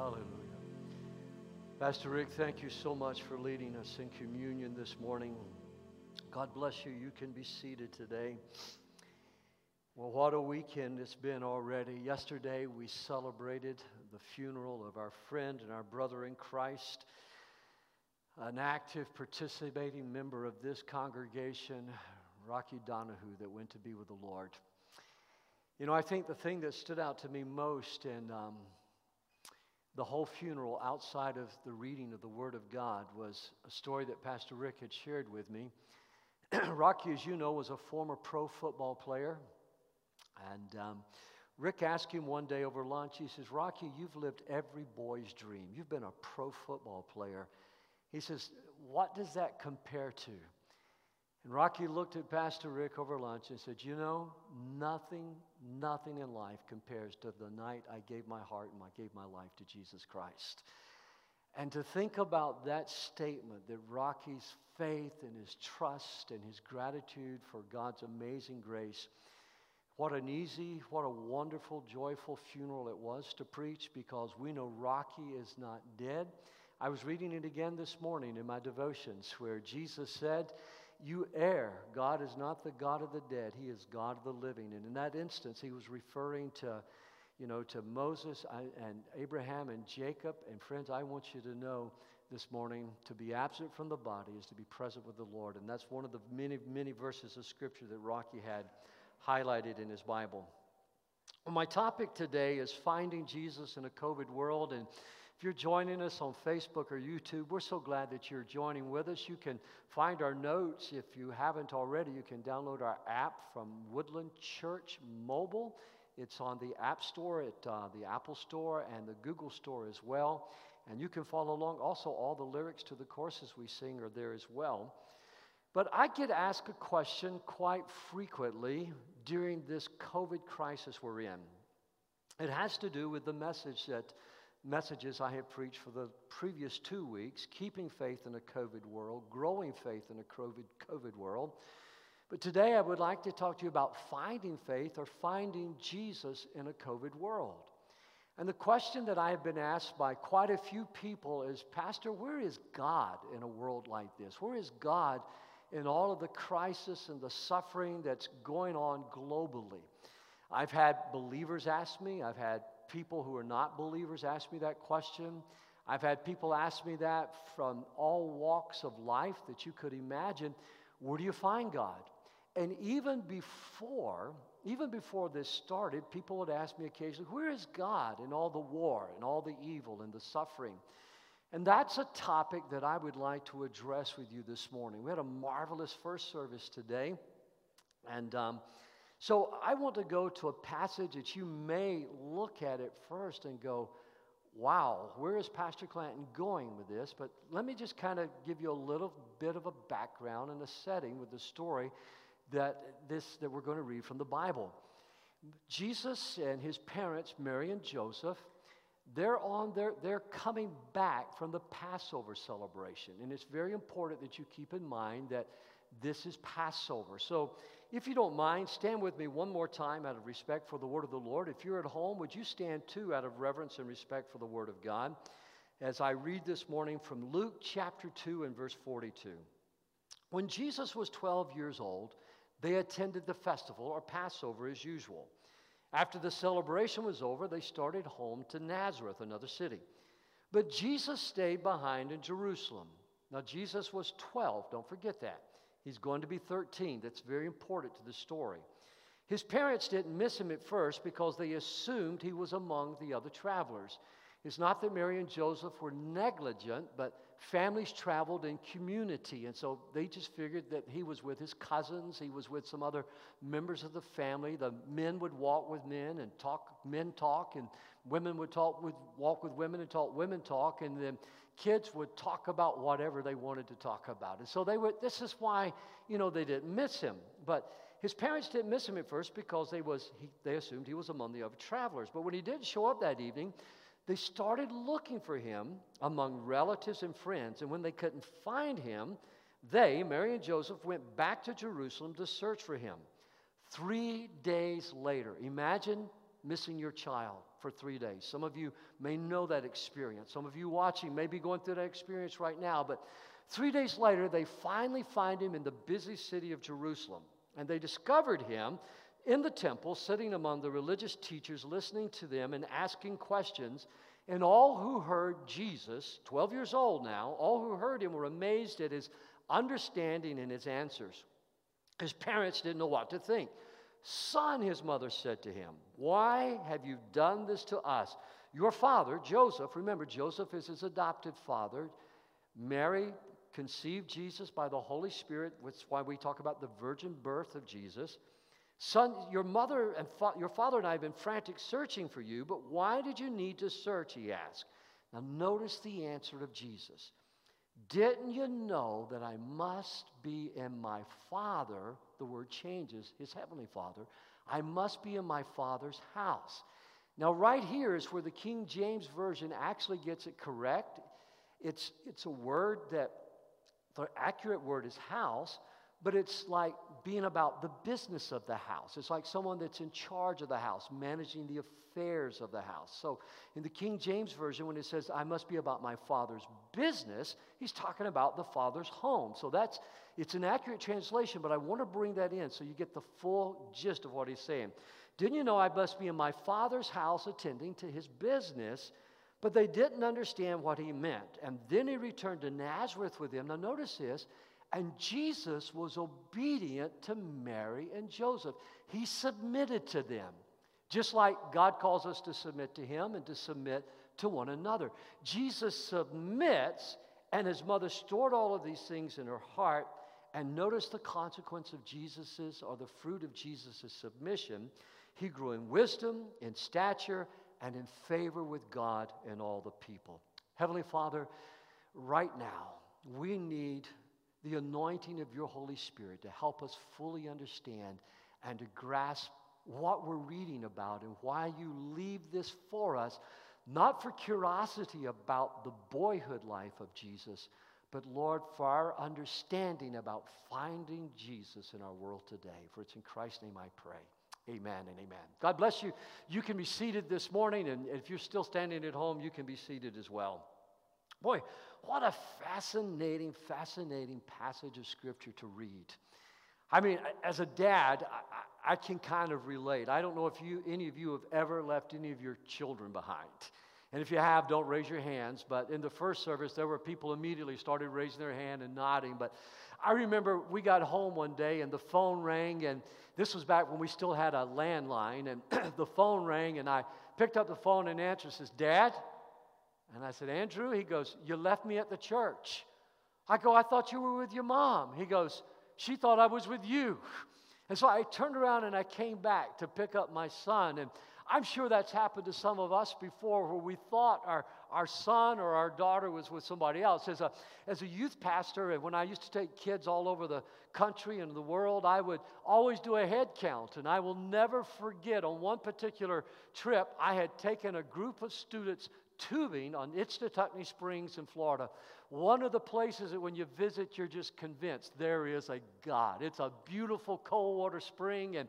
Hallelujah. Pastor Rick, thank you so much for leading us in communion this morning. God bless you. You can be seated today. Well, what a weekend it's been already. Yesterday we celebrated the funeral of our friend and our brother in Christ, an active participating member of this congregation, Rocky Donahue, that went to be with the Lord. You know, I think the thing that stood out to me most and um, the whole funeral, outside of the reading of the Word of God, was a story that Pastor Rick had shared with me. Rocky, as you know, was a former pro football player. And um, Rick asked him one day over lunch, he says, Rocky, you've lived every boy's dream. You've been a pro football player. He says, What does that compare to? And Rocky looked at Pastor Rick over lunch and said, You know, nothing, nothing in life compares to the night I gave my heart and I gave my life to Jesus Christ. And to think about that statement that Rocky's faith and his trust and his gratitude for God's amazing grace, what an easy, what a wonderful, joyful funeral it was to preach because we know Rocky is not dead. I was reading it again this morning in my devotions where Jesus said, You err. God is not the God of the dead, He is God of the living. And in that instance, He was referring to you know, to Moses and Abraham and Jacob. And friends, I want you to know this morning to be absent from the body is to be present with the Lord. And that's one of the many, many verses of Scripture that Rocky had highlighted in his Bible. Well, my topic today is finding Jesus in a COVID world. And if you're joining us on Facebook or YouTube, we're so glad that you're joining with us. You can find our notes. If you haven't already, you can download our app from Woodland Church Mobile. It's on the App Store, at uh, the Apple Store, and the Google Store as well. And you can follow along. Also, all the lyrics to the courses we sing are there as well. But I get asked a question quite frequently during this COVID crisis we're in. It has to do with the message that messages I have preached for the previous two weeks keeping faith in a COVID world, growing faith in a COVID, COVID world. But today I would like to talk to you about finding faith or finding Jesus in a COVID world. And the question that I have been asked by quite a few people is Pastor, where is God in a world like this? Where is God in all of the crisis and the suffering that's going on globally? I've had believers ask me, I've had people who are not believers ask me that question. I've had people ask me that from all walks of life that you could imagine. Where do you find God? And even before, even before this started, people would ask me occasionally, Where is God in all the war and all the evil and the suffering? And that's a topic that I would like to address with you this morning. We had a marvelous first service today. And um, so I want to go to a passage that you may look at it first and go, wow, where is Pastor Clanton going with this? But let me just kind of give you a little bit of a background and a setting with the story that this that we're going to read from the Bible. Jesus and his parents, Mary and Joseph, they're on their they're coming back from the Passover celebration. And it's very important that you keep in mind that this is Passover. So if you don't mind, stand with me one more time out of respect for the word of the Lord. If you're at home, would you stand too out of reverence and respect for the word of God? As I read this morning from Luke chapter 2 and verse 42. When Jesus was 12 years old, they attended the festival or Passover as usual. After the celebration was over, they started home to Nazareth, another city. But Jesus stayed behind in Jerusalem. Now, Jesus was 12, don't forget that. He's going to be 13. That's very important to the story. His parents didn't miss him at first because they assumed he was among the other travelers. It's not that Mary and Joseph were negligent, but families traveled in community. And so they just figured that he was with his cousins, he was with some other members of the family. The men would walk with men and talk, men talk, and women would talk with, walk with women and talk, women talk, and then kids would talk about whatever they wanted to talk about. And so they would, this is why, you know, they didn't miss him. But his parents didn't miss him at first because they, was, he, they assumed he was among the other travelers. But when he did show up that evening, they started looking for him among relatives and friends, and when they couldn't find him, they, Mary and Joseph, went back to Jerusalem to search for him. Three days later, imagine missing your child. For three days. Some of you may know that experience. Some of you watching may be going through that experience right now. But three days later, they finally find him in the busy city of Jerusalem. And they discovered him in the temple, sitting among the religious teachers, listening to them and asking questions. And all who heard Jesus, 12 years old now, all who heard him were amazed at his understanding and his answers. His parents didn't know what to think. Son, his mother said to him, Why have you done this to us? Your father, Joseph, remember, Joseph is his adopted father. Mary conceived Jesus by the Holy Spirit, which is why we talk about the virgin birth of Jesus. Son, your mother and fa- your father and I have been frantic searching for you, but why did you need to search? He asked. Now, notice the answer of Jesus. Didn't you know that I must be in my Father? The word changes, his heavenly Father. I must be in my Father's house. Now, right here is where the King James Version actually gets it correct. It's, it's a word that the accurate word is house, but it's like being about the business of the house. It's like someone that's in charge of the house, managing the affairs of the house. So in the King James Version, when it says, I must be about my father's business, he's talking about the father's home. So that's, it's an accurate translation, but I want to bring that in so you get the full gist of what he's saying. Didn't you know I must be in my father's house attending to his business? But they didn't understand what he meant. And then he returned to Nazareth with them. Now, notice this and Jesus was obedient to Mary and Joseph. He submitted to them, just like God calls us to submit to Him and to submit to one another. Jesus submits, and his mother stored all of these things in her heart. And notice the consequence of Jesus's or the fruit of Jesus' submission. He grew in wisdom, in stature, and in favor with God and all the people. Heavenly Father, right now, we need the anointing of your Holy Spirit to help us fully understand and to grasp what we're reading about and why you leave this for us, not for curiosity about the boyhood life of Jesus, but Lord, for our understanding about finding Jesus in our world today. For it's in Christ's name I pray. Amen and amen. God bless you. You can be seated this morning, and if you're still standing at home, you can be seated as well. Boy, what a fascinating, fascinating passage of Scripture to read. I mean, as a dad, I, I, can kind of relate. I don't know if you, any of you have ever left any of your children behind. And if you have, don't raise your hands. But in the first service, there were people immediately started raising their hand and nodding. But I remember we got home one day and the phone rang, and this was back when we still had a landline. And the phone rang, and I picked up the phone and answered, says, Dad? And I said, Andrew, he goes, You left me at the church. I go, I thought you were with your mom. He goes, She thought I was with you. And so I turned around and I came back to pick up my son. And I'm sure that's happened to some of us before where we thought our, our son or our daughter was with somebody else. As a, as a youth pastor, and when I used to take kids all over the country and the world, I would always do a head count. And I will never forget on one particular trip, I had taken a group of students tubing on Ichetucknee Springs in Florida. One of the places that when you visit, you're just convinced there is a God. It's a beautiful cold water spring. And,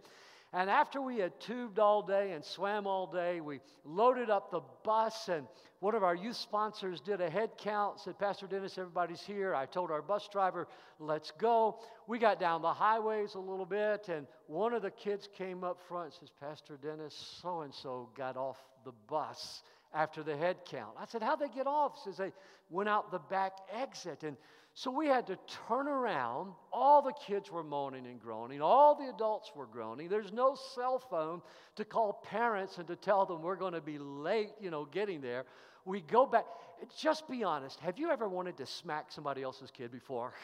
and after we had tubed all day and swam all day, we loaded up the bus. And one of our youth sponsors did a head count, said, Pastor Dennis, everybody's here. I told our bus driver, let's go. We got down the highways a little bit. And one of the kids came up front and says, Pastor Dennis, so and so got off the bus after the head count. I said, How'd they get off? Says they went out the back exit. And so we had to turn around. All the kids were moaning and groaning. All the adults were groaning. There's no cell phone to call parents and to tell them we're going to be late, you know, getting there. We go back. Just be honest. Have you ever wanted to smack somebody else's kid before?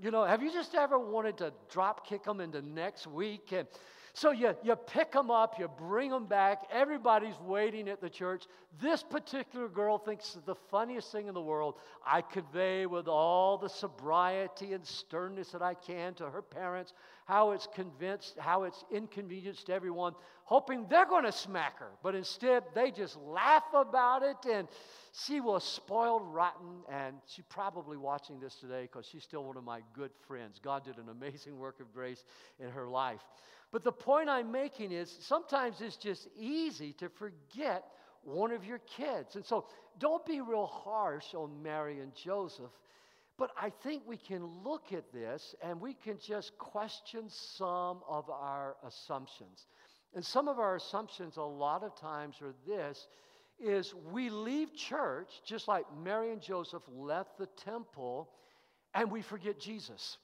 You know, have you just ever wanted to drop kick them into next week? And so you, you pick them up, you bring them back. Everybody's waiting at the church. This particular girl thinks the funniest thing in the world. I convey with all the sobriety and sternness that I can to her parents how it's convinced, how it's inconvenienced to everyone, hoping they're going to smack her. But instead, they just laugh about it, and she was spoiled rotten. And she's probably watching this today because she's still one of my good friends. God did an amazing work of grace in her life. But the point I'm making is sometimes it's just easy to forget one of your kids. And so don't be real harsh on Mary and Joseph. But I think we can look at this and we can just question some of our assumptions. And some of our assumptions a lot of times are this is we leave church just like Mary and Joseph left the temple and we forget Jesus.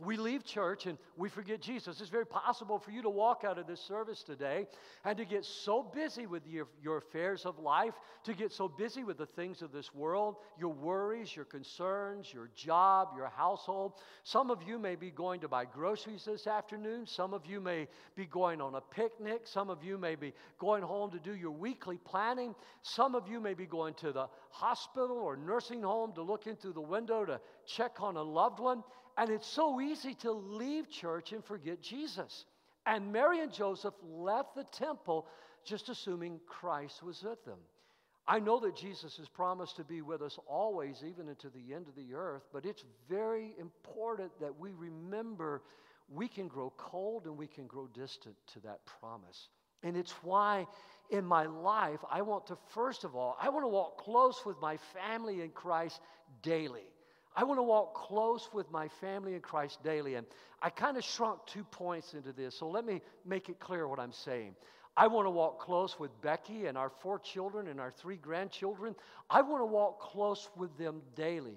We leave church and we forget Jesus. It's very possible for you to walk out of this service today and to get so busy with your, your affairs of life, to get so busy with the things of this world, your worries, your concerns, your job, your household. Some of you may be going to buy groceries this afternoon. Some of you may be going on a picnic. Some of you may be going home to do your weekly planning. Some of you may be going to the hospital or nursing home to look in through the window to check on a loved one. And it's so easy to leave church and forget Jesus. And Mary and Joseph left the temple just assuming Christ was with them. I know that Jesus has promised to be with us always, even into the end of the earth, but it's very important that we remember we can grow cold and we can grow distant to that promise. And it's why in my life, I want to, first of all, I want to walk close with my family in Christ daily. I want to walk close with my family in Christ daily. And I kind of shrunk two points into this, so let me make it clear what I'm saying. I want to walk close with Becky and our four children and our three grandchildren. I want to walk close with them daily.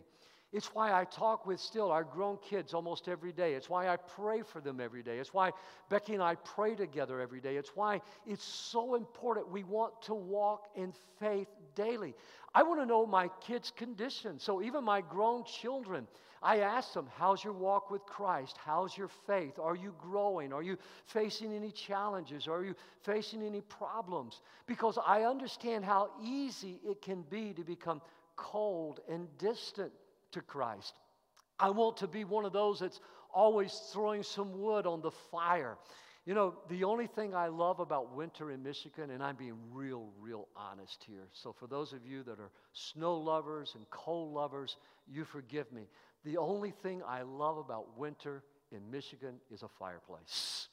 It's why I talk with still our grown kids almost every day. It's why I pray for them every day. It's why Becky and I pray together every day. It's why it's so important we want to walk in faith daily. I want to know my kids' condition. So even my grown children, I ask them, How's your walk with Christ? How's your faith? Are you growing? Are you facing any challenges? Are you facing any problems? Because I understand how easy it can be to become cold and distant to Christ. I want to be one of those that's always throwing some wood on the fire. You know, the only thing I love about winter in Michigan, and I'm being real, real honest here. So, for those of you that are snow lovers and cold lovers, you forgive me. The only thing I love about winter in Michigan is a fireplace.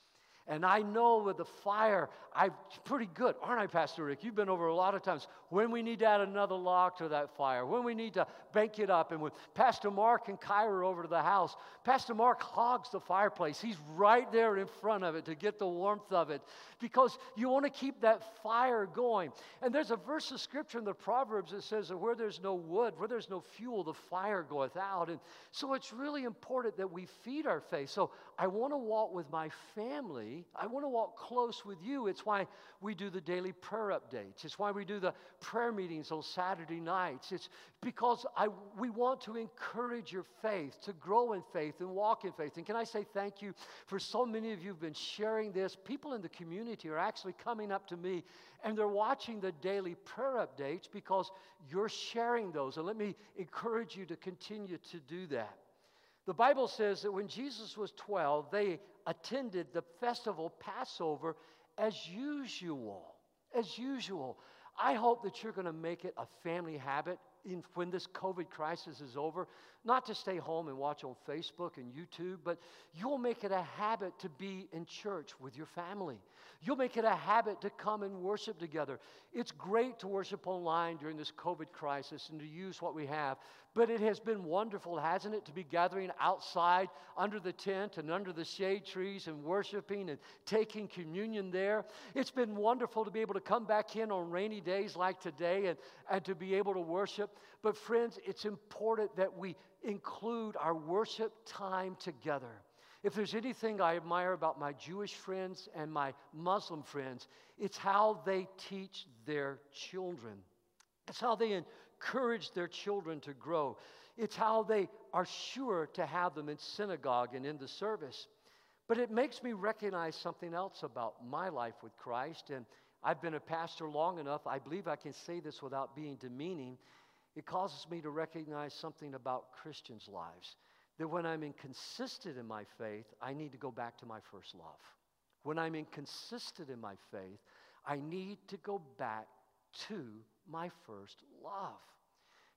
And I know with the fire, I'm pretty good, aren't I, Pastor Rick? You've been over a lot of times when we need to add another log to that fire, when we need to bank it up. And when Pastor Mark and Kyra over to the house, Pastor Mark hogs the fireplace. He's right there in front of it to get the warmth of it because you want to keep that fire going. And there's a verse of scripture in the Proverbs that says that where there's no wood, where there's no fuel, the fire goeth out. And so it's really important that we feed our faith. So I want to walk with my family. I want to walk close with you. It's why we do the daily prayer updates. It's why we do the prayer meetings on Saturday nights. It's because I, we want to encourage your faith, to grow in faith and walk in faith. And can I say thank you for so many of you who've been sharing this? People in the community are actually coming up to me and they're watching the daily prayer updates because you're sharing those. And let me encourage you to continue to do that. The Bible says that when Jesus was 12, they attended the festival Passover as usual. As usual. I hope that you're going to make it a family habit in, when this COVID crisis is over, not to stay home and watch on Facebook and YouTube, but you'll make it a habit to be in church with your family. You'll make it a habit to come and worship together. It's great to worship online during this COVID crisis and to use what we have, but it has been wonderful, hasn't it, to be gathering outside under the tent and under the shade trees and worshiping and taking communion there. It's been wonderful to be able to come back in on rainy days like today and, and to be able to worship. But, friends, it's important that we include our worship time together. If there's anything I admire about my Jewish friends and my Muslim friends, it's how they teach their children. It's how they encourage their children to grow. It's how they are sure to have them in synagogue and in the service. But it makes me recognize something else about my life with Christ. And I've been a pastor long enough, I believe I can say this without being demeaning. It causes me to recognize something about Christians' lives that when I'm inconsistent in my faith, I need to go back to my first love. When I'm inconsistent in my faith, I need to go back to my first love.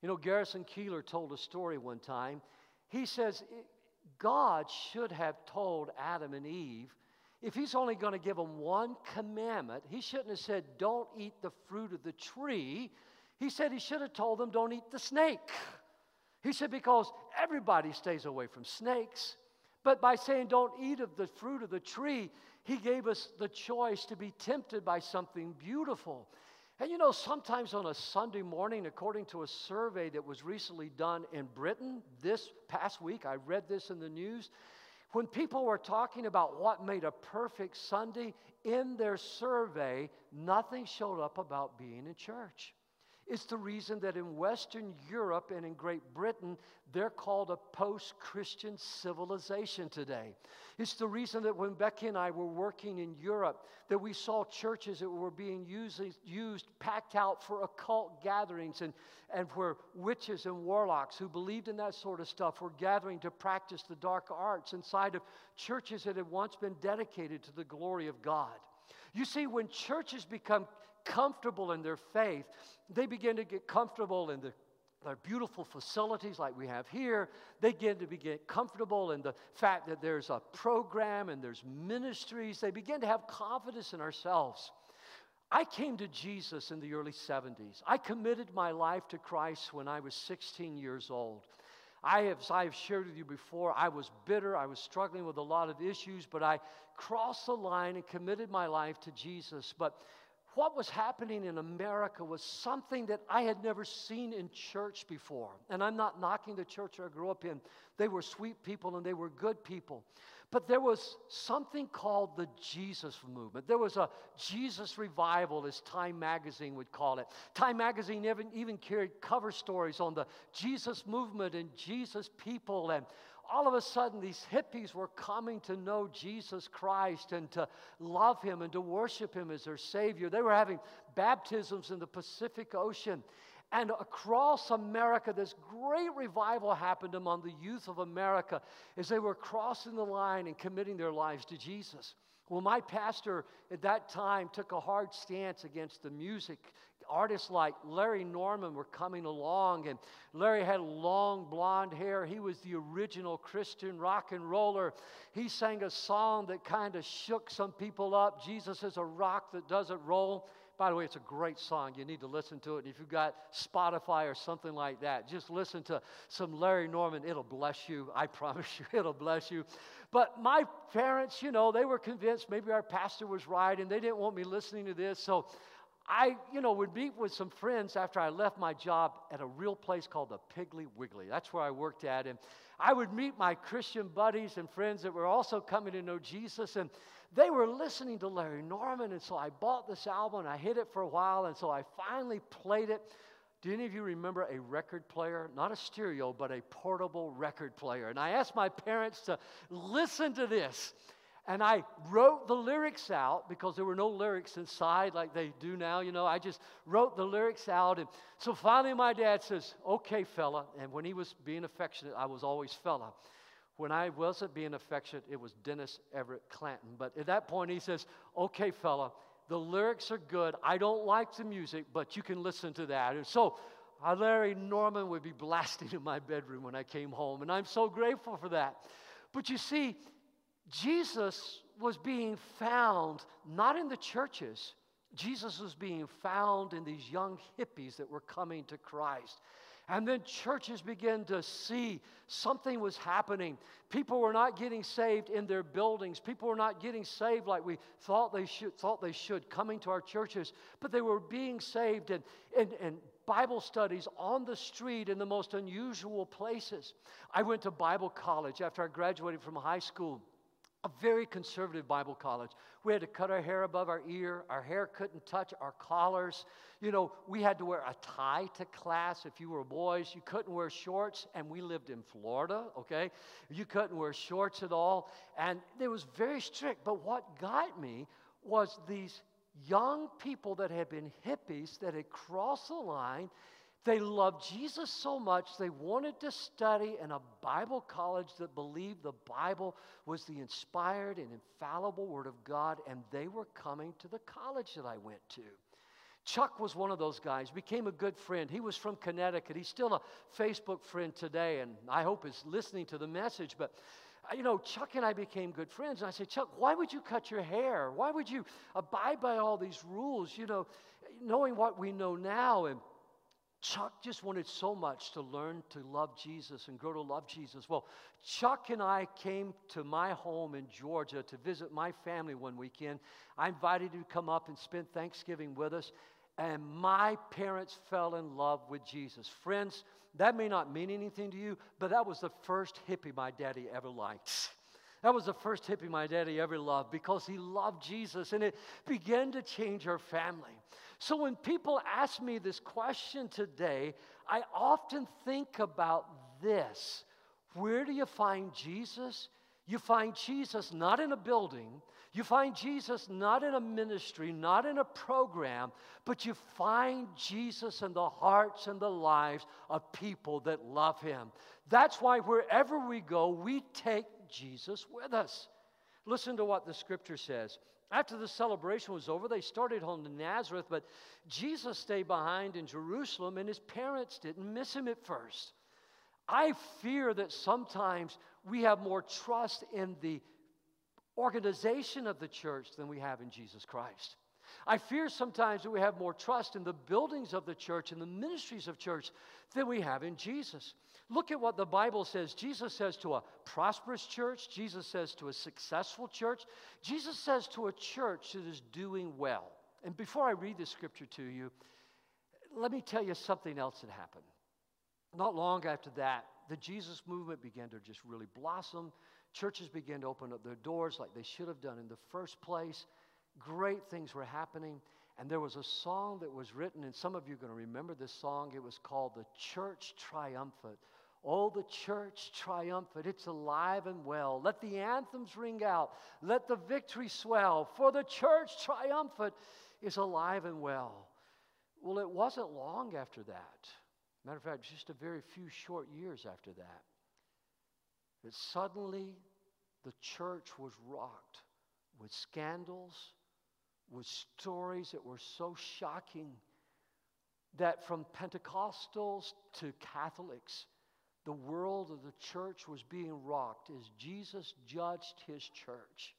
You know, Garrison Keillor told a story one time. He says, God should have told Adam and Eve, if he's only going to give them one commandment, he shouldn't have said, Don't eat the fruit of the tree. He said he should have told them, Don't eat the snake. He said, Because everybody stays away from snakes. But by saying, Don't eat of the fruit of the tree, he gave us the choice to be tempted by something beautiful. And you know, sometimes on a Sunday morning, according to a survey that was recently done in Britain this past week, I read this in the news. When people were talking about what made a perfect Sunday, in their survey, nothing showed up about being in church. It's the reason that in Western Europe and in Great Britain, they're called a post Christian civilization today. It's the reason that when Becky and I were working in Europe, that we saw churches that were being used, used packed out for occult gatherings and, and where witches and warlocks who believed in that sort of stuff were gathering to practice the dark arts inside of churches that had once been dedicated to the glory of God. You see, when churches become comfortable in their faith, they begin to get comfortable in the their beautiful facilities like we have here. They begin to get comfortable in the fact that there's a program and there's ministries. They begin to have confidence in ourselves. I came to Jesus in the early 70s. I committed my life to Christ when I was 16 years old. I have, I have shared with you before, I was bitter. I was struggling with a lot of issues, but I crossed the line and committed my life to Jesus. But what was happening in America was something that I had never seen in church before. And I'm not knocking the church I grew up in, they were sweet people and they were good people. But there was something called the Jesus movement. There was a Jesus revival, as Time Magazine would call it. Time Magazine even, even carried cover stories on the Jesus movement and Jesus people and all of a sudden these hippies were coming to know Jesus Christ and to love him and to worship him as their Savior. They were having baptisms in the Pacific Ocean. And across America, this great revival happened among the youth of America as they were crossing the line and committing their lives to Jesus. Well, my pastor at that time took a hard stance against the music artists like Larry Norman were coming along, and Larry had long blonde hair. He was the original Christian rock and roller. He sang a song that kind of shook some people up Jesus is a rock that doesn't roll. By the way, it's a great song. You need to listen to it. And if you've got Spotify or something like that, just listen to some Larry Norman. It'll bless you. I promise you, it'll bless you. But my parents, you know, they were convinced maybe our pastor was right and they didn't want me listening to this. So I, you know, would meet with some friends after I left my job at a real place called the Piggly Wiggly. That's where I worked at. And I would meet my Christian buddies and friends that were also coming to know Jesus. And they were listening to Larry Norman. And so I bought this album and I hid it for a while. And so I finally played it. Do any of you remember a record player? Not a stereo, but a portable record player. And I asked my parents to listen to this. And I wrote the lyrics out because there were no lyrics inside like they do now, you know. I just wrote the lyrics out. And so finally, my dad says, Okay, fella. And when he was being affectionate, I was always fella. When I wasn't being affectionate, it was Dennis Everett Clanton. But at that point, he says, Okay, fella, the lyrics are good. I don't like the music, but you can listen to that. And so uh, Larry Norman would be blasting in my bedroom when I came home. And I'm so grateful for that. But you see, Jesus was being found not in the churches, Jesus was being found in these young hippies that were coming to Christ. And then churches began to see something was happening. People were not getting saved in their buildings. People were not getting saved like we thought they should, thought they should coming to our churches, but they were being saved in, in, in Bible studies on the street in the most unusual places. I went to Bible college after I graduated from high school a very conservative Bible college. We had to cut our hair above our ear. Our hair couldn't touch our collars. You know, we had to wear a tie to class. If you were boys, you couldn't wear shorts. And we lived in Florida, okay? You couldn't wear shorts at all. And it was very strict. But what got me was these young people that had been hippies that had crossed the line They loved Jesus so much, they wanted to study in a Bible college that believed the Bible was the inspired and infallible Word of God, and they were coming to the college that I went to. Chuck was one of those guys, became a good friend. He was from Connecticut. He's still a Facebook friend today, and I hope is listening to the message. But, uh, you know, Chuck and I became good friends. And I said, Chuck, why would you cut your hair? Why would you abide by all these rules, you know, knowing what we know now? And Chuck just wanted so much to learn to love Jesus and grow to love Jesus. Well, Chuck and I came to my home in Georgia to visit my family one weekend. I invited him to come up and spend Thanksgiving with us, and my parents fell in love with Jesus. Friends, that may not mean anything to you, but that was the first hippie my daddy ever liked. That was the first hippie my daddy ever loved because he loved Jesus and it began to change our family. So when people ask me this question today, I often think about this Where do you find Jesus? You find Jesus not in a building, you find Jesus not in a ministry, not in a program, but you find Jesus in the hearts and the lives of people that love him. That's why wherever we go, we take Jesus with us. Listen to what the scripture says. After the celebration was over, they started home to Nazareth, but Jesus stayed behind in Jerusalem, and his parents didn't miss him at first. I fear that sometimes we have more trust in the organization of the church than we have in Jesus Christ. I fear sometimes that we have more trust in the buildings of the church and the ministries of church than we have in Jesus. Look at what the Bible says. Jesus says to a prosperous church, Jesus says to a successful church, Jesus says to a church that is doing well. And before I read the scripture to you, let me tell you something else that happened. Not long after that, the Jesus movement began to just really blossom. Churches began to open up their doors like they should have done in the first place. Great things were happening. And there was a song that was written, and some of you are going to remember this song. It was called The Church Triumphant. Oh, the church triumphant. It's alive and well. Let the anthems ring out. Let the victory swell. For the church triumphant is alive and well. Well, it wasn't long after that. Matter of fact, just a very few short years after that, that suddenly the church was rocked with scandals, with stories that were so shocking that from Pentecostals to Catholics, the world of the church was being rocked as Jesus judged his church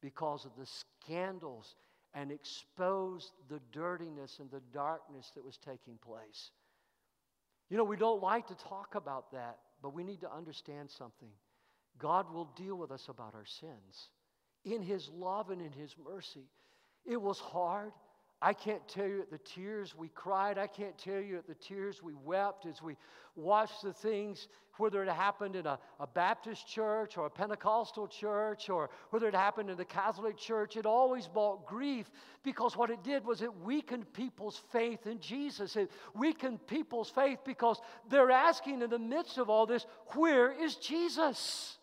because of the scandals and exposed the dirtiness and the darkness that was taking place. You know, we don't like to talk about that, but we need to understand something. God will deal with us about our sins in His love and in His mercy. It was hard. I can't tell you the tears we cried. I can't tell you the tears we wept as we watched the things, whether it happened in a, a, Baptist church or a Pentecostal church or whether it happened in the Catholic church. It always brought grief because what it did was it weakened people's faith in Jesus. It weakened people's faith because they're asking in the midst of all this, where is Jesus?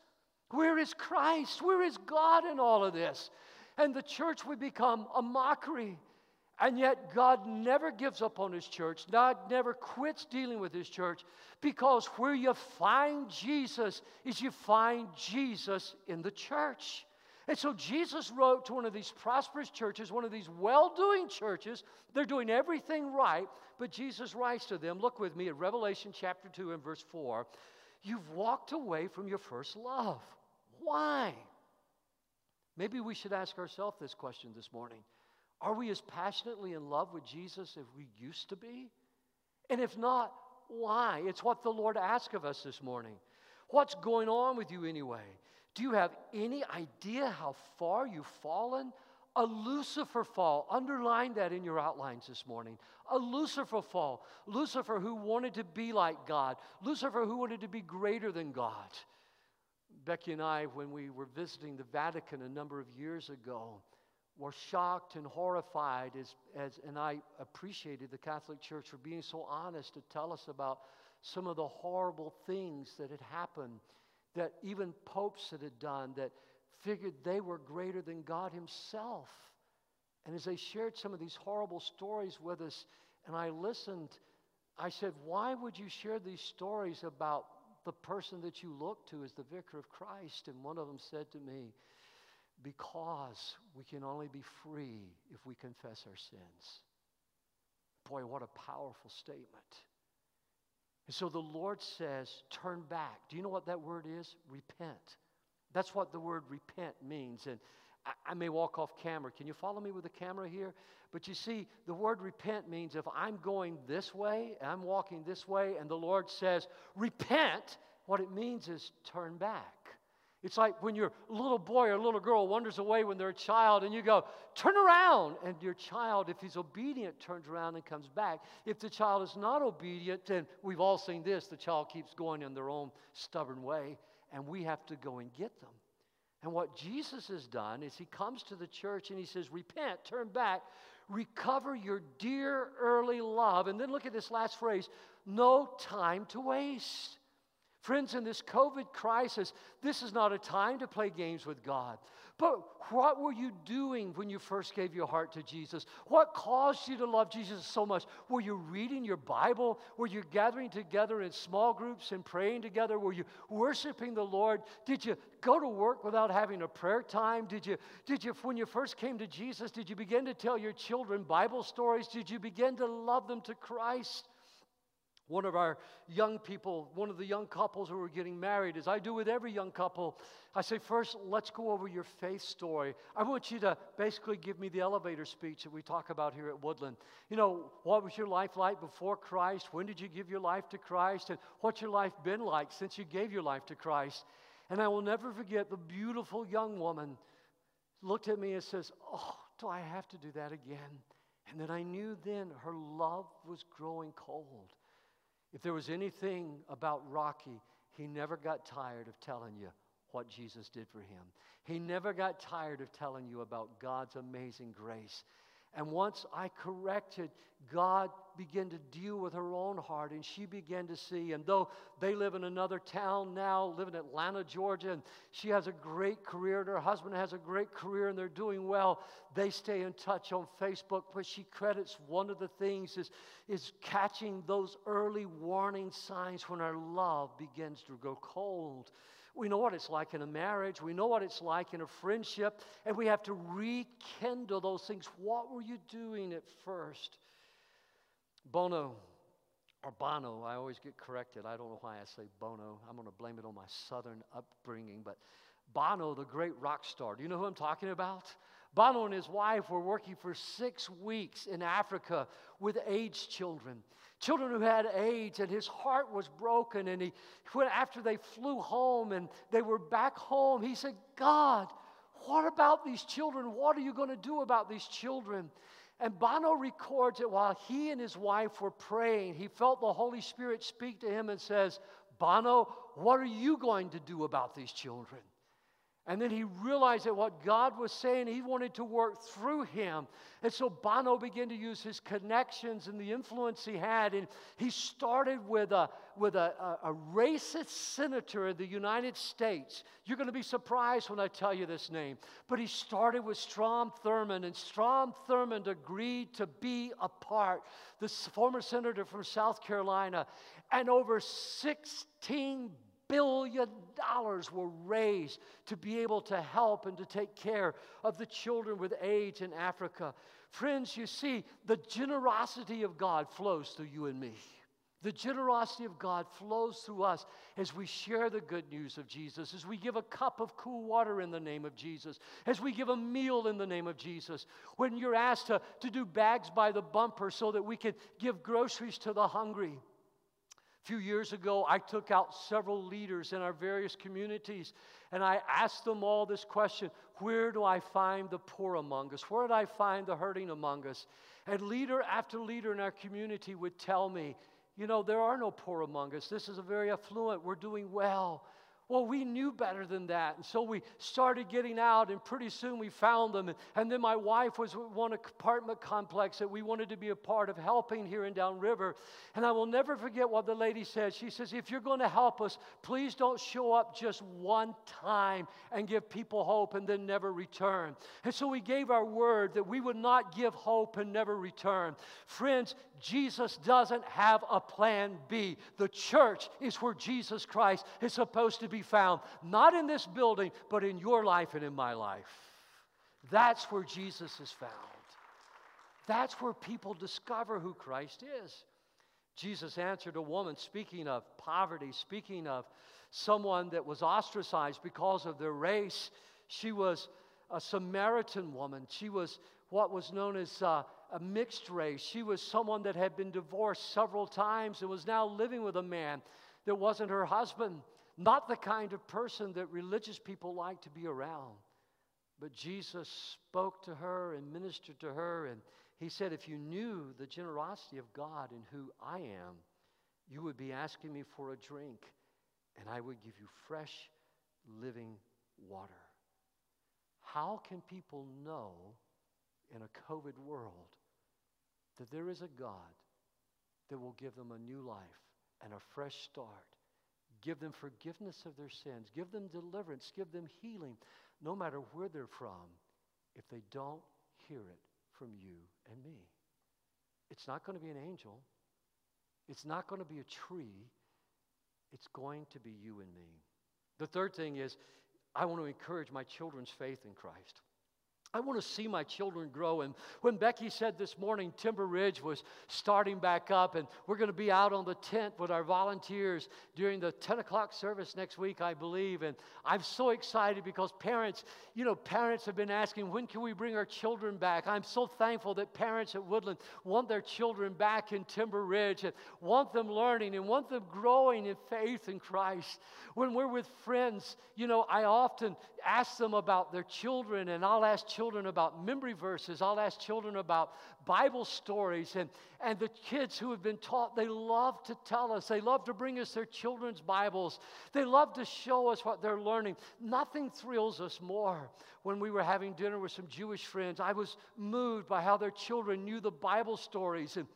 Where is Christ? Where is God in all of this? And the church would become a mockery. And yet, God never gives up on His church. God never quits dealing with His church because where you find Jesus is you find Jesus in the church. And so Jesus wrote to one of these prosperous churches, one of these well doing churches. They're doing everything right, but Jesus writes to them, look with me at Revelation chapter 2 and verse 4. You've walked away from your first love. Why? Maybe we should ask ourselves this question this morning. Are we as passionately in love with Jesus as we used to be? And if not, why? It's what the Lord asks of us this morning. What's going on with you anyway? Do you have any idea how far you've fallen? A Lucifer fall. Underline that in your outlines this morning. A Lucifer fall. Lucifer who wanted to be like God. Lucifer who wanted to be greater than God. Becky and I, when we were visiting the Vatican a number of years ago, were shocked and horrified as, as and I appreciated the Catholic Church for being so honest to tell us about some of the horrible things that had happened that even popes that had done that figured they were greater than God himself. And as they shared some of these horrible stories with us, and I listened, I said, Why would you share these stories about the person that you look to as the vicar of Christ? And one of them said to me, Because we can only be free if we confess our sins. Boy, what a powerful statement. And so the Lord says, Turn back. Do you know what that word is? Repent. That's what the word repent means. And I, I may walk off camera. Can you follow me with the camera here? But you see, the word repent means if I'm going this way, I'm walking this way, and the Lord says, repent, what it means is turn back. It's like when your little boy or little girl wanders away when they're a child and you go, turn around. And your child, if he's obedient, turns around and comes back. If the child is not obedient, then we've all seen this the child keeps going in their own stubborn way, and we have to go and get them. And what Jesus has done is he comes to the church and he says, Repent, turn back, recover your dear early love. And then look at this last phrase no time to waste. Friends, in this COVID crisis, this is not a time to play games with God. But what were you doing when you first gave your heart to Jesus? What caused you to love Jesus so much? Were you reading your Bible? Were you gathering together in small groups and praying together? Were you worshiping the Lord? Did you go to work without having a prayer time? Did you, did you, when you first came to Jesus, did you begin to tell your children Bible stories? Did you begin to love them to Christ? One of our young people, one of the young couples who are getting married, as I do with every young couple, I say, first, let's go over your faith story. I want you to basically give me the elevator speech that we talk about here at Woodland. You know, what was your life like before Christ? When did you give your life to Christ? And what's your life been like since you gave your life to Christ? And I will never forget the beautiful young woman looked at me and says, Oh, do I have to do that again? And then I knew then her love was growing cold. If there was anything about Rocky, he never got tired of telling you what Jesus did for him. He never got tired of telling you about God's amazing grace. And once I corrected, God began to deal with her own heart, and she began to see. And though they live in another town now, live in Atlanta, Georgia, and she has a great career, and her husband has a great career, and they're doing well, they stay in touch on Facebook. But she credits one of the things is, is catching those early warning signs when our love begins to go cold. We know what it's like in a marriage. We know what it's like in a friendship. And we have to rekindle those things. What were you doing at first? Bono, or Bono, I always get corrected. I don't know why I say Bono. I'm going to blame it on my southern upbringing. But Bono, the great rock star, do you know who I'm talking about? Bono and his wife were working for six weeks in Africa with AIDS children children who had AIDS, and his heart was broken. And he, when, after they flew home and they were back home, he said, God, what about these children? What are you going to do about these children? And Bono records that while he and his wife were praying, he felt the Holy Spirit speak to him and says, Bono, what are you going to do about these children? And then he realized that what God was saying, he wanted to work through him. And so Bono began to use his connections and the influence he had. And he started with a, with a, a, a racist senator in the United States. You're going to be surprised when I tell you this name. But he started with Strom Thurmond, and Strom Thurmond agreed to be a part, the former senator from South Carolina. And over 16 billion dollars were raised to be able to help and to take care of the children with AIDS in Africa. Friends, you see, the generosity of God flows through you and me. The generosity of God flows through us as we share the good news of Jesus, as we give a cup of cool water in the name of Jesus, as we give a meal in the name of Jesus. When you're asked to, to do bags by the bumper so that we can give groceries to the hungry. Few years ago, I took out several leaders in our various communities and I asked them all this question Where do I find the poor among us? Where do I find the hurting among us? And leader after leader in our community would tell me, You know, there are no poor among us. This is a very affluent, we're doing well. Well, we knew better than that. And so we started getting out, and pretty soon we found them. And, then my wife was one apartment complex that we wanted to be a part of helping here in Downriver. And I will never forget what the lady said. She says, If you're going to help us, please don't show up just one time and give people hope and then never return. And so we gave our word that we would not give hope and never return. Friends, Jesus doesn't have a plan B. The church is where Jesus Christ is supposed to be found, not in this building, but in your life and in my life. That's where Jesus is found. That's where people discover who Christ is. Jesus answered a woman, speaking of poverty, speaking of someone that was ostracized because of their race. She was a Samaritan woman. She was what was known as uh, a mixed race. She was someone that had been divorced several times and was now living with a man that wasn't her husband. Not the kind of person that religious people like to be around. But Jesus spoke to her and ministered to her, and he said, If you knew the generosity of God and who I am, you would be asking me for a drink, and I would give you fresh, living water. How can people know in a COVID world that there is a God that will give them a new life and a fresh start Give them forgiveness of their sins. Give them deliverance. Give them healing, no matter where they're from, if they don't hear it from you and me. It's not going to be an angel. It's not going to be a tree. It's going to be you and me. The third thing is, I want to encourage my children's faith in Christ. I want to see my children grow. And when Becky said this morning Timber Ridge was starting back up, and we're going to be out on the tent with our volunteers during the 10 o'clock service next week, I believe. And I'm so excited because parents, you know, parents have been asking, when can we bring our children back? I'm so thankful that parents at Woodland want their children back in Timber Ridge and want them learning and want them growing in faith in Christ. When we're with friends, you know, I often ask them about their children, and I'll ask children about memory verses. I'll ask children about Bible stories. And, and the kids who have been taught, they love to tell us. They love to bring us their children's Bibles. They love to show us what they're learning. Nothing thrills us more. When we were having dinner with some Jewish friends, I was moved by how their children knew the Bible stories and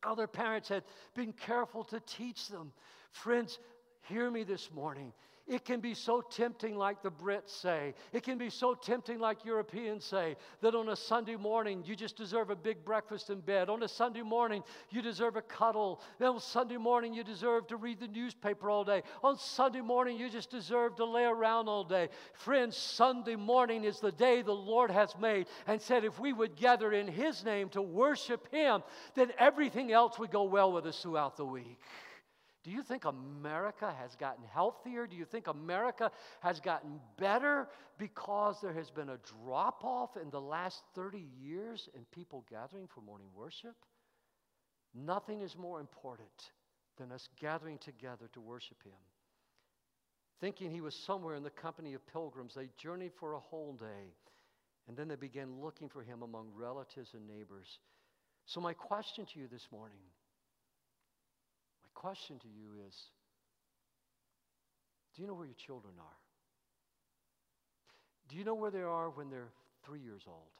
how their parents had been careful to teach them. Friends, hear me this morning. It can be so tempting, like the Brits say. It can be so tempting, like Europeans say, that on a Sunday morning you just deserve a big breakfast in bed. On a Sunday morning you deserve a cuddle. Then on Sunday morning you deserve to read the newspaper all day. On Sunday morning you just deserve to lay around all day. Friends, Sunday morning is the day the Lord has made and said if we would gather in His name to worship Him, then everything else would go well with us throughout the week. Do you think America has gotten healthier? Do you think America has gotten better because there has been a drop off in the last 30 years in people gathering for morning worship? Nothing is more important than us gathering together to worship Him. Thinking He was somewhere in the company of pilgrims, they journeyed for a whole day, and then they began looking for Him among relatives and neighbors. So, my question to you this morning question to you is Do you know where your children are? Do you know where they are when they're three years old?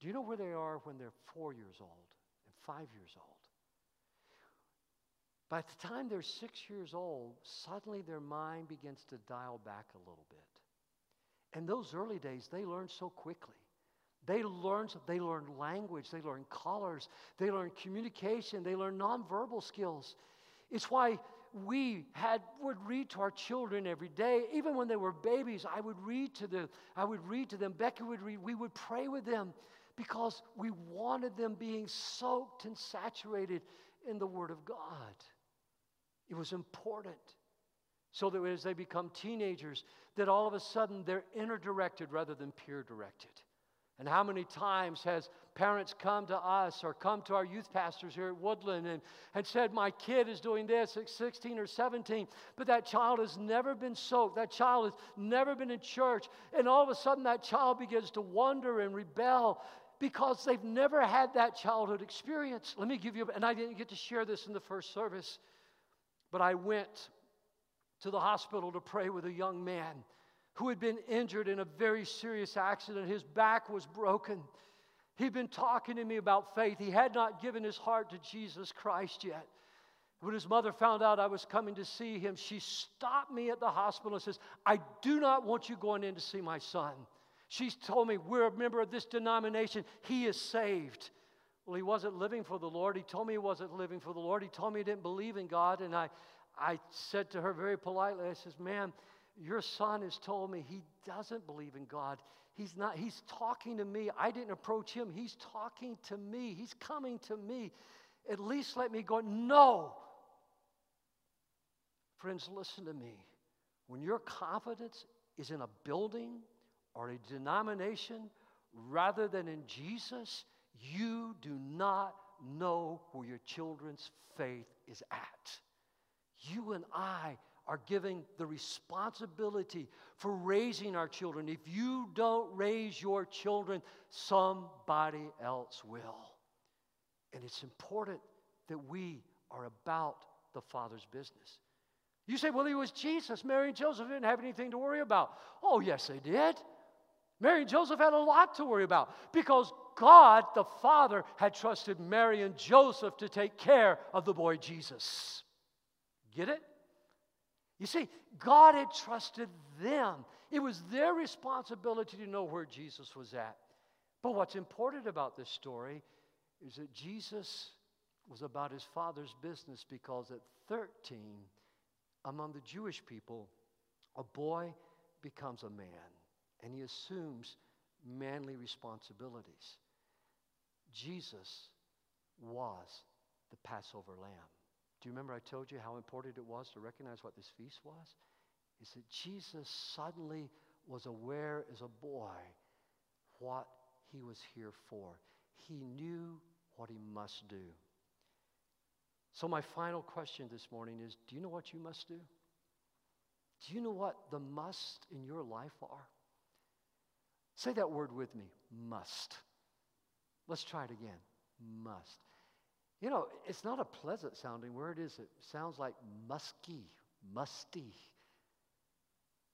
Do you know where they are when they're four years old and five years old? By the time they're six years old, suddenly their mind begins to dial back a little bit. In those early days, they learn so quickly. They learn, they learn language, they learn colors, they learn communication, they learn nonverbal skills. It's why we had would read to our children every day. Even when they were babies i would read to them i would read to them. Becky would read we would pray with them because we wanted them being soaked and saturated in the word of god. It was important. So that as they become teenagers that all of a sudden they're inner directed rather than peer directed and how many times has parents come to us or come to our youth pastors here at Woodland and, and said, My kid is doing this at 16 or 17, but that child has never been soaked. That child has never been in church. And all of a sudden, that child begins to wonder and rebel because they've never had that childhood experience. Let me give you, and I didn't get to share this in the first service, but I went to the hospital to pray with a young man who had been injured in a very serious accident. His back was broken. He'd been talking to me about faith. He had not given his heart to Jesus Christ yet. When his mother found out I was coming to see him, she stopped me at the hospital and says, I do not want you going in to see my son. She's told me, We're a member of this denomination. He is saved. Well, he wasn't living for the Lord. He told me he wasn't living for the Lord. He told me he didn't believe in God. And I, I said to her very politely, I says, Ma'am, your son has told me he doesn't believe in God. He's not, he's talking to me. I didn't approach him. He's talking to me. He's coming to me. At least let me go. No. Friends, listen to me. When your confidence is in a building or a denomination rather than in Jesus, you do not know where your children's faith is at. You and I are giving the responsibility for raising our children. If you don't raise your children, somebody else will. And it's important that we are about the Father's business. You say, well, he was Jesus. Mary and Joseph didn't have anything to worry about. Oh, yes, they did. Mary and Joseph had a lot to worry about because God, the Father, had trusted Mary and Joseph to take care of the boy Jesus. Get it? You see, God had trusted them. It was their responsibility to know where Jesus was at. But what's important about this story is that Jesus was about his father's business because at 13, among the Jewish people, a boy becomes a man and he assumes manly responsibilities. Jesus was the Passover lamb. Do you remember I told you how important it was to recognize what this feast was? Is that Jesus suddenly was aware as a boy what he was here for. He knew what he must do. So, my final question this morning is Do you know what you must do? Do you know what the must in your life are? Say that word with me must. Let's try it again. Must. You know, it's not a pleasant sounding word, is it? Sounds like musky, musty.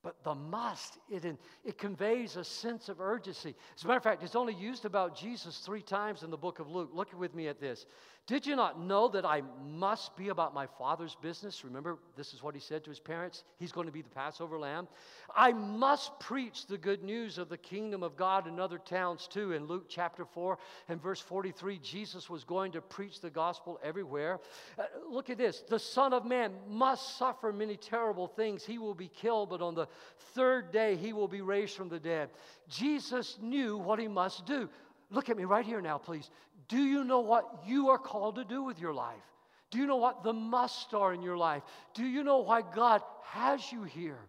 But the must, it, it conveys a sense of urgency. As a matter of fact, it's only used about Jesus three times in the book of Luke. Look with me at this. Did you not know that I must be about my father's business? Remember, this is what he said to his parents. He's going to be the Passover lamb. I must preach the good news of the kingdom of God in other towns too. In Luke chapter 4 and verse 43, Jesus was going to preach the gospel everywhere. Uh, look at this the Son of Man must suffer many terrible things. He will be killed, but on the third day he will be raised from the dead. Jesus knew what he must do. Look at me right here now, please. Do you know what you are called to do with your life? Do you know what the must are in your life? Do you know why God has you here?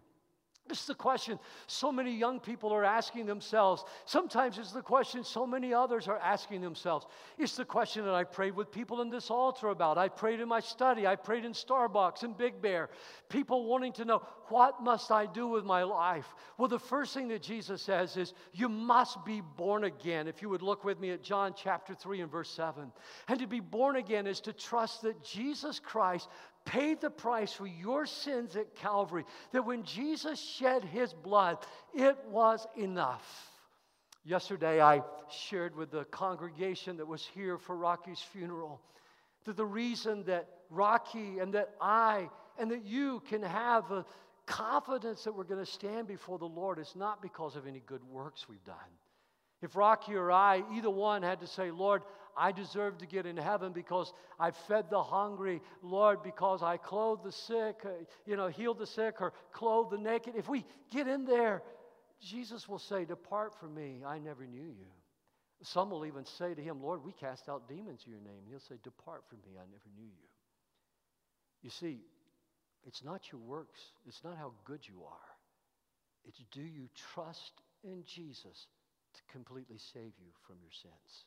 This is the question so many young people are asking themselves. Sometimes it's the question so many others are asking themselves. It's the question that I prayed with people in this altar about. I prayed in my study. I prayed in Starbucks and Big Bear. People wanting to know, what must I do with my life? Well, the first thing that Jesus says is, you must be born again. If you would look with me at John chapter 3 and verse 7. And to be born again is to trust that Jesus Christ paid the price for your sins at Calvary, that when Jesus shed his blood, it was enough. Yesterday, I shared with the congregation that was here for Rocky's funeral that the reason that Rocky and that I and that you can have a confidence that we're going to stand before the Lord is not because of any good works we've done. If Rocky or I, either one, had to say, Lord, I deserve to get in heaven because I fed the hungry, Lord, because I clothed the sick, uh, you know, healed the sick or clothed the naked. If we get in there, Jesus will say, Depart from me, I never knew you. Some will even say to him, Lord, we cast out demons in your name. And He'll say, Depart from me, I never knew you. You see, it's not your works, it's not how good you are. It's do you trust in Jesus to completely save you from your sins?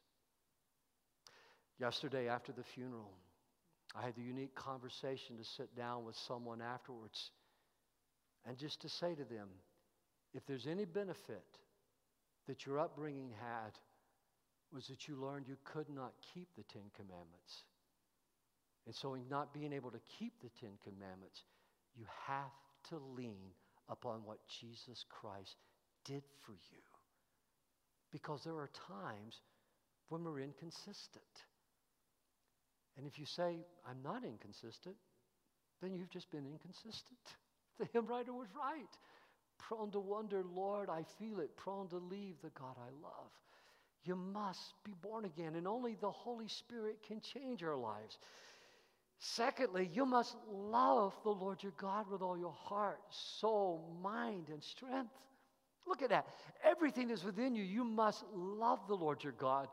Yesterday, after the funeral, I had the unique conversation to sit down with someone afterwards and just to say to them, if there's any benefit that your upbringing had, was that you learned you could not keep the Ten Commandments. And so, in not being able to keep the Ten Commandments, you have to lean upon what Jesus Christ did for you. Because there are times when we're inconsistent. And if you say, I'm not inconsistent, then you've just been inconsistent. The hymn writer was right. Prone to wonder, Lord, I feel it. Prone to leave the God I love. You must be born again, and only the Holy Spirit can change our lives. Secondly, you must love the Lord your God with all your heart, soul, mind, and strength. Look at that. Everything is within you. You must love the Lord your God.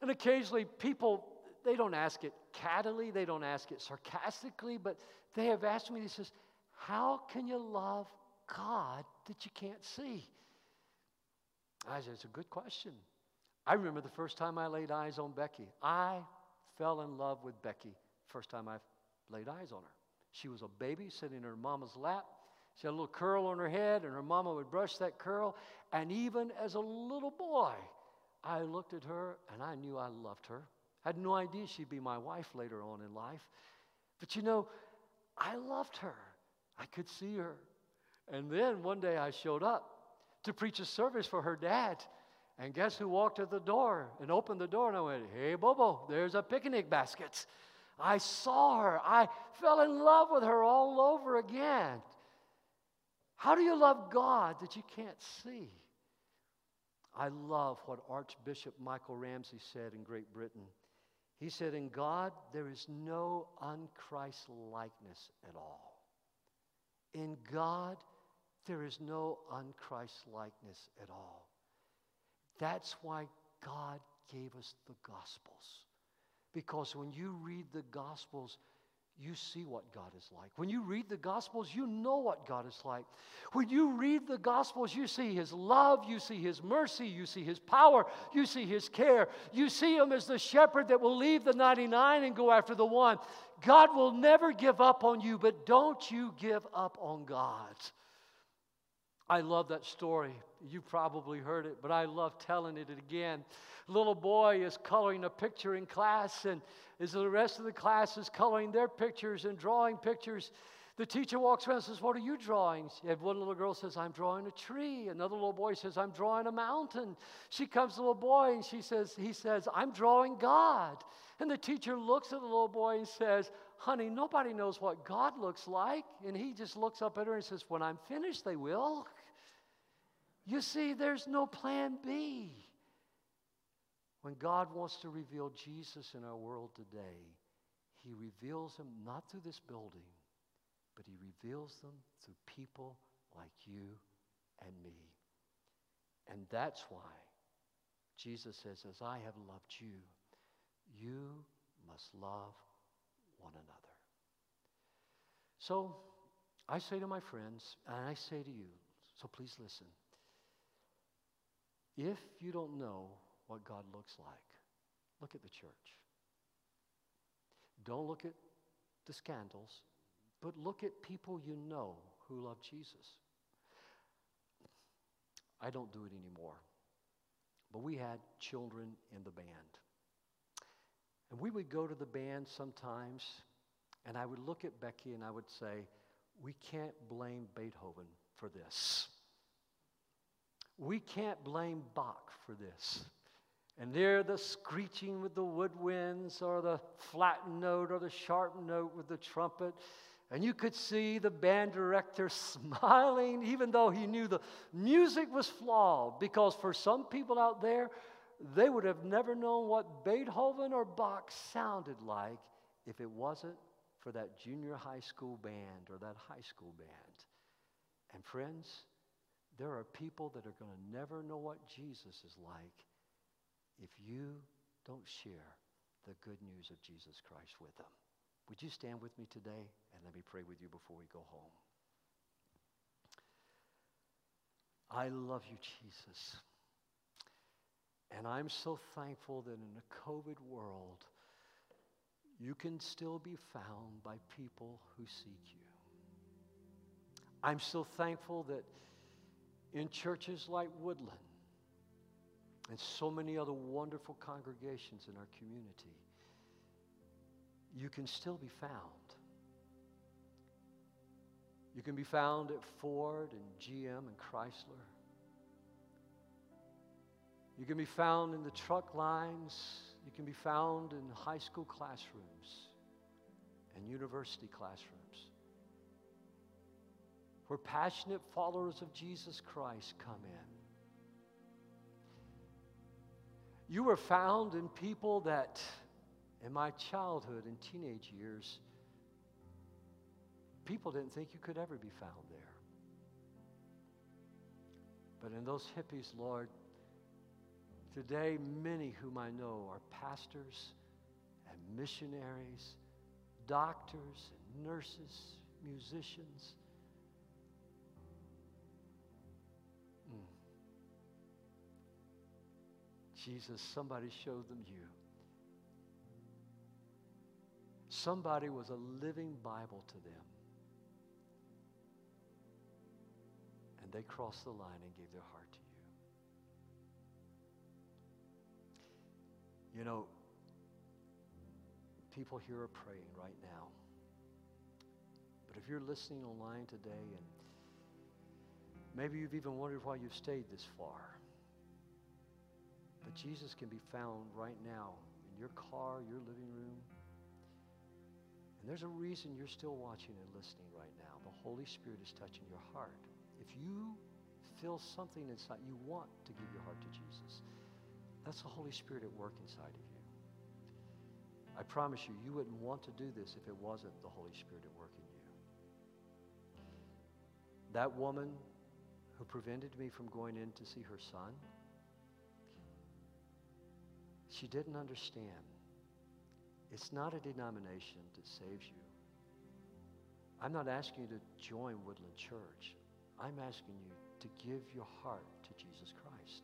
And occasionally, people, they don't ask it cattily, they don't ask it sarcastically, but they have asked me, He says, How can you love God that you can't see? I said, It's a good question. I remember the first time I laid eyes on Becky. I fell in love with Becky first time I laid eyes on her. She was a baby sitting in her mama's lap. She had a little curl on her head, and her mama would brush that curl. And even as a little boy, I looked at her and I knew I loved her. I had no idea she'd be my wife later on in life. But you know, I loved her. I could see her. And then one day I showed up to preach a service for her dad. And guess who walked to the door and opened the door? And I went, Hey, Boo Boo, there's a picnic basket. I saw her. I fell in love with her all over again. How do you love God that you can't see? I love what Archbishop Michael Ramsey said in Great Britain. He said, In God, there is no unchrist likeness at all. In God, there is no unchrist likeness at all. That's why God gave us the Gospels. Because when you read the Gospels, you see what God is like. When you read the Gospels, you know what God is like. When you read the Gospels, you see His love, you see His mercy, you see His power, you see His care. You see Him as the shepherd that will leave the 99 and go after the one. God will never give up on you, but don't you give up on God. I love that story. You probably heard it, but I love telling it again. Little boy is coloring a picture in class, and as the rest of the class is coloring their pictures and drawing pictures, the teacher walks around and says, What are you drawing? And one little girl says, I'm drawing a tree. Another little boy says, I'm drawing a mountain. She comes to the little boy and she says, he says, I'm drawing God. And the teacher looks at the little boy and says, Honey, nobody knows what God looks like. And he just looks up at her and says, When I'm finished, they will. You see, there's no plan B. When God wants to reveal Jesus in our world today, He reveals Him not through this building, but He reveals them through people like you and me. And that's why Jesus says, As I have loved you, you must love one another. So I say to my friends, and I say to you, so please listen. If you don't know what God looks like, look at the church. Don't look at the scandals, but look at people you know who love Jesus. I don't do it anymore. But we had children in the band. And we would go to the band sometimes, and I would look at Becky and I would say, We can't blame Beethoven for this. We can't blame Bach for this. And there, the screeching with the woodwinds, or the flat note, or the sharp note with the trumpet. And you could see the band director smiling, even though he knew the music was flawed, because for some people out there, they would have never known what Beethoven or Bach sounded like if it wasn't for that junior high school band or that high school band. And friends, there are people that are going to never know what Jesus is like if you don't share the good news of Jesus Christ with them. Would you stand with me today and let me pray with you before we go home? I love you, Jesus. And I'm so thankful that in a COVID world, you can still be found by people who seek you. I'm so thankful that in churches like Woodland and so many other wonderful congregations in our community, you can still be found. You can be found at Ford and GM and Chrysler. You can be found in the truck lines. You can be found in high school classrooms and university classrooms where passionate followers of Jesus Christ come in. You were found in people that, in my childhood and teenage years, people didn't think you could ever be found there. But in those hippies, Lord, today many whom I know are pastors and missionaries, doctors and nurses, musicians. Jesus, somebody showed them you. Somebody was a living Bible to them. And they crossed the line and gave their heart to you. You know, people here are praying right now. But if you're listening online today and maybe you've even wondered why you've stayed this far, but Jesus can be found right now in your car, your living room. And there's a reason you're still watching and listening right now. The Holy Spirit is touching your heart. If you feel something inside, you want to give your heart to Jesus, that's the Holy Spirit at work inside of you. I promise you, you wouldn't want to do this if it wasn't the Holy Spirit at work in you. That woman who prevented me from going in to see her son, she didn't understand. It's not a denomination that saves you. I'm not asking you to join Woodland Church. I'm asking you to give your heart to Jesus Christ.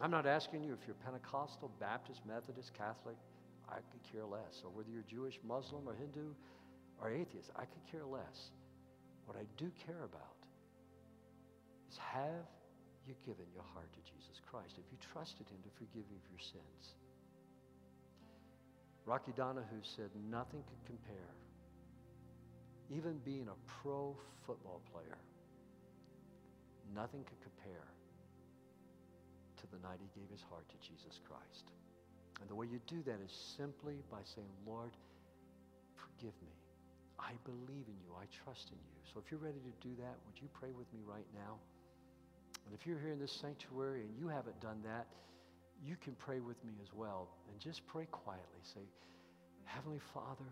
I'm not asking you if you're Pentecostal, Baptist, Methodist, Catholic. I could care less. Or whether you're Jewish, Muslim, or Hindu, or atheist. I could care less. What I do care about is have you given your heart to Jesus Christ? if you trusted Him to forgive you of your sins? Rocky Donahue said, Nothing could compare. Even being a pro football player, nothing could compare to the night he gave his heart to Jesus Christ. And the way you do that is simply by saying, Lord, forgive me. I believe in you. I trust in you. So if you're ready to do that, would you pray with me right now? And if you're here in this sanctuary and you haven't done that, you can pray with me as well. And just pray quietly. Say, Heavenly Father,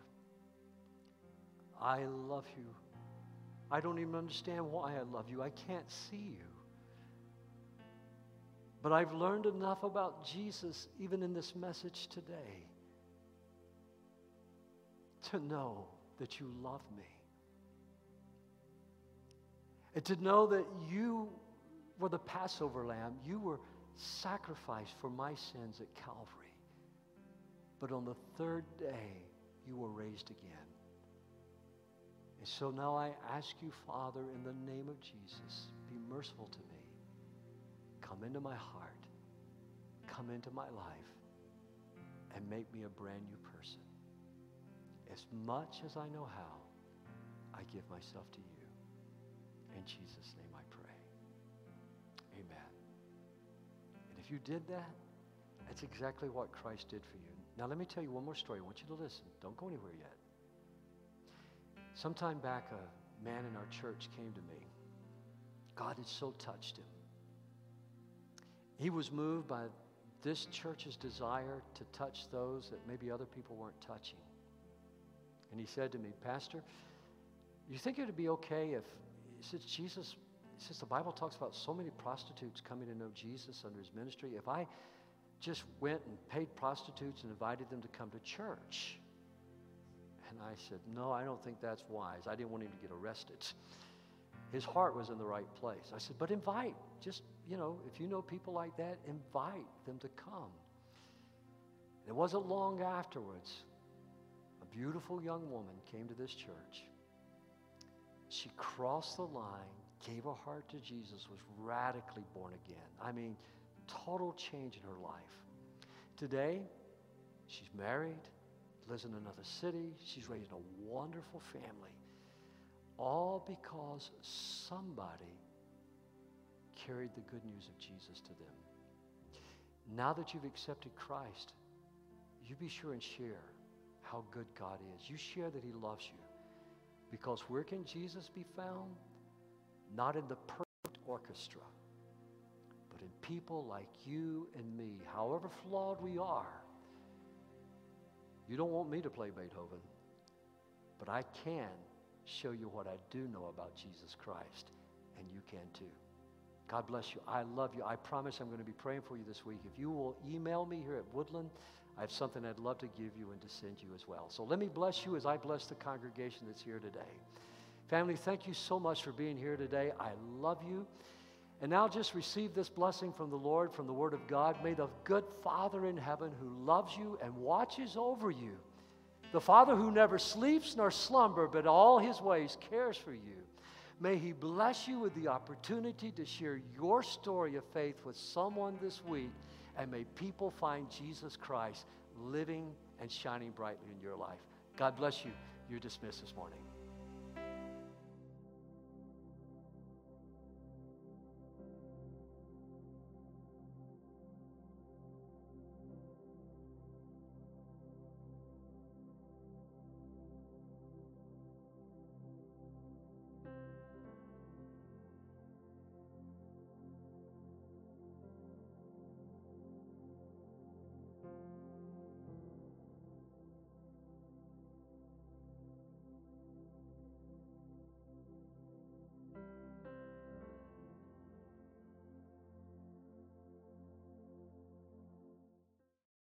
I love you. I don't even understand why I love you. I can't see you. But I've learned enough about Jesus, even in this message today, to know that you love me. And to know that you were the Passover lamb. You were sacrificed for my sins at Calvary. But on the third day, you were raised again. And so now I ask you, Father, in the name of Jesus, be merciful to me. Come into my heart. Come into my life and make me a brand new person. As much as I know how, I give myself to you. In Jesus' name I pray. Amen. And if you did that, that's exactly what Christ did for you. Now, let me tell you one more story. I want you to listen. Don't go anywhere yet. Sometime back, a man in our church came to me. God had so touched him. He was moved by this church's desire to touch those that maybe other people weren't touching. And he said to me, Pastor, you think it would be okay if, since Jesus, since the Bible talks about so many prostitutes coming to know Jesus under his ministry, if I just went and paid prostitutes and invited them to come to church? And I said, No, I don't think that's wise. I didn't want him to get arrested. His heart was in the right place. I said, But invite. Just, you know, if you know people like that, invite them to come. It wasn't long afterwards, a beautiful young woman came to this church. She crossed the line, gave her heart to Jesus, was radically born again. I mean, total change in her life. Today, she's married, lives in another city. She's raised a wonderful family. all because somebody carried the good news of Jesus to them. Now that you've accepted Christ, you be sure and share how good God is. You share that He loves you. Because where can Jesus be found? Not in the perfect orchestra, but in people like you and me, however flawed we are. You don't want me to play Beethoven, but I can show you what I do know about Jesus Christ, and you can too. God bless you. I love you. I promise I'm going to be praying for you this week. If you will email me here at Woodland, I have something I'd love to give you and to send you as well. So let me bless you as I bless the congregation that's here today. Family, thank you so much for being here today. I love you. And now just receive this blessing from the Lord, from the Word of God. May the good Father in heaven who loves you and watches over you, the Father who never sleeps nor slumber, but all his ways cares for you, may he bless you with the opportunity to share your story of faith with someone this week and may people find Jesus Christ living and shining brightly in your life. God bless you. You're dismissed this morning.